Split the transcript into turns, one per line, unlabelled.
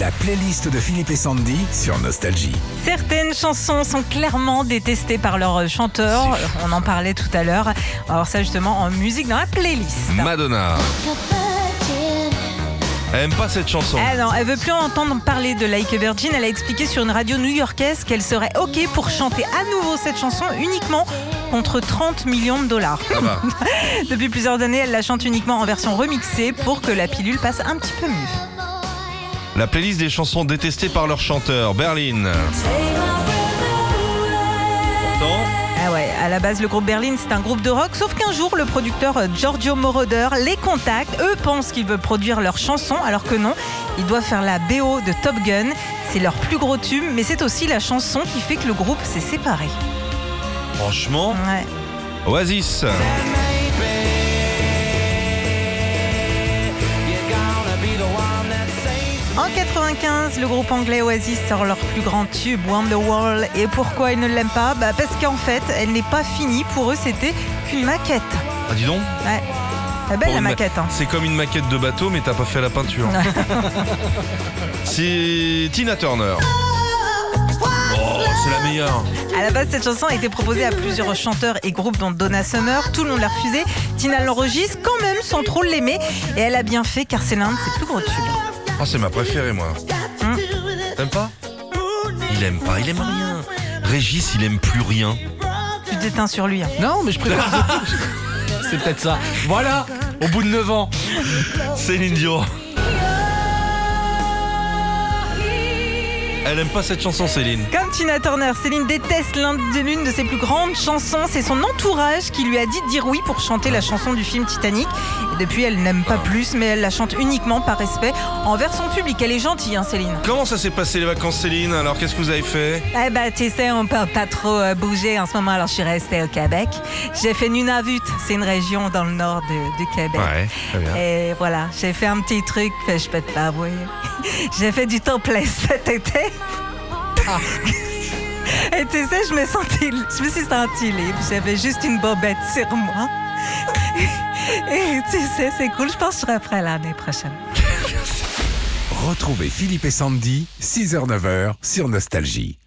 La playlist de Philippe et Sandy sur Nostalgie.
Certaines chansons sont clairement détestées par leurs chanteurs. On en parlait tout à l'heure. Alors ça justement en musique dans la playlist.
Madonna. Elle aime pas cette chanson.
Ah non, elle veut plus entendre parler de Like a Virgin. Elle a expliqué sur une radio new-yorkaise qu'elle serait OK pour chanter à nouveau cette chanson uniquement contre 30 millions de dollars. Depuis plusieurs années, elle la chante uniquement en version remixée pour que la pilule passe un petit peu mieux.
La playlist des chansons détestées par leur chanteur, Berlin. Pourtant,
Ah ouais, à la base, le groupe Berlin, c'est un groupe de rock, sauf qu'un jour, le producteur euh, Giorgio Moroder les contacte. Eux pensent qu'ils veulent produire leur chanson, alors que non, ils doivent faire la BO de Top Gun. C'est leur plus gros tube, mais c'est aussi la chanson qui fait que le groupe s'est séparé.
franchement,
Ouais.
Oasis.
En 95, le groupe anglais Oasis sort leur plus grand tube, Wonderwall. Et pourquoi ils ne l'aiment pas? Bah Parce qu'en fait, elle n'est pas finie. Pour eux, c'était qu'une maquette.
Ah, dis donc.
Ouais. C'est belle la maquette. hein.
C'est comme une maquette de bateau, mais t'as pas fait la peinture. c'est Tina Turner. Oh, c'est la meilleure.
À la base, cette chanson a été proposée à plusieurs chanteurs et groupes, dont Donna Summer. Tout le monde l'a refusé. Tina l'enregistre quand même sans trop l'aimer. Et elle a bien fait car c'est l'un de ses plus gros tubes.
Ah, c'est ma préférée, moi.
Hum.
T'aimes pas Il aime pas, il aime rien. Régis, il aime plus rien.
Tu t'éteins sur lui. hein.
Non, mais je préfère. C'est peut-être ça. Voilà, au bout de 9 ans.
Céline Dion. Elle aime pas cette chanson, Céline.
Comme Tina Turner, Céline déteste l'une de ses plus grandes chansons. C'est son entourage qui lui a dit de dire oui pour chanter la chanson du film Titanic. Et depuis, elle n'aime pas plus, mais elle la chante uniquement par respect envers son public. Elle est gentille, hein, Céline.
Comment ça s'est passé les vacances, Céline? Alors, qu'est-ce que vous avez fait?
Eh ben, tu sais, on peut pas trop euh, bouger en ce moment, alors je suis restée au Québec. J'ai fait Nunavut, c'est une région dans le nord de- du Québec.
Ouais, très bien.
Et voilà, j'ai fait un petit truc que je peux te pas avouer. J'ai fait du plein cet été. Et tu sais, je me, sentais, je me suis sentie libre. J'avais juste une bobette sur moi. Et tu sais, c'est cool. Je pense que je serai prêt l'année prochaine.
Retrouvez Philippe et Sandy, 6h-9h sur Nostalgie.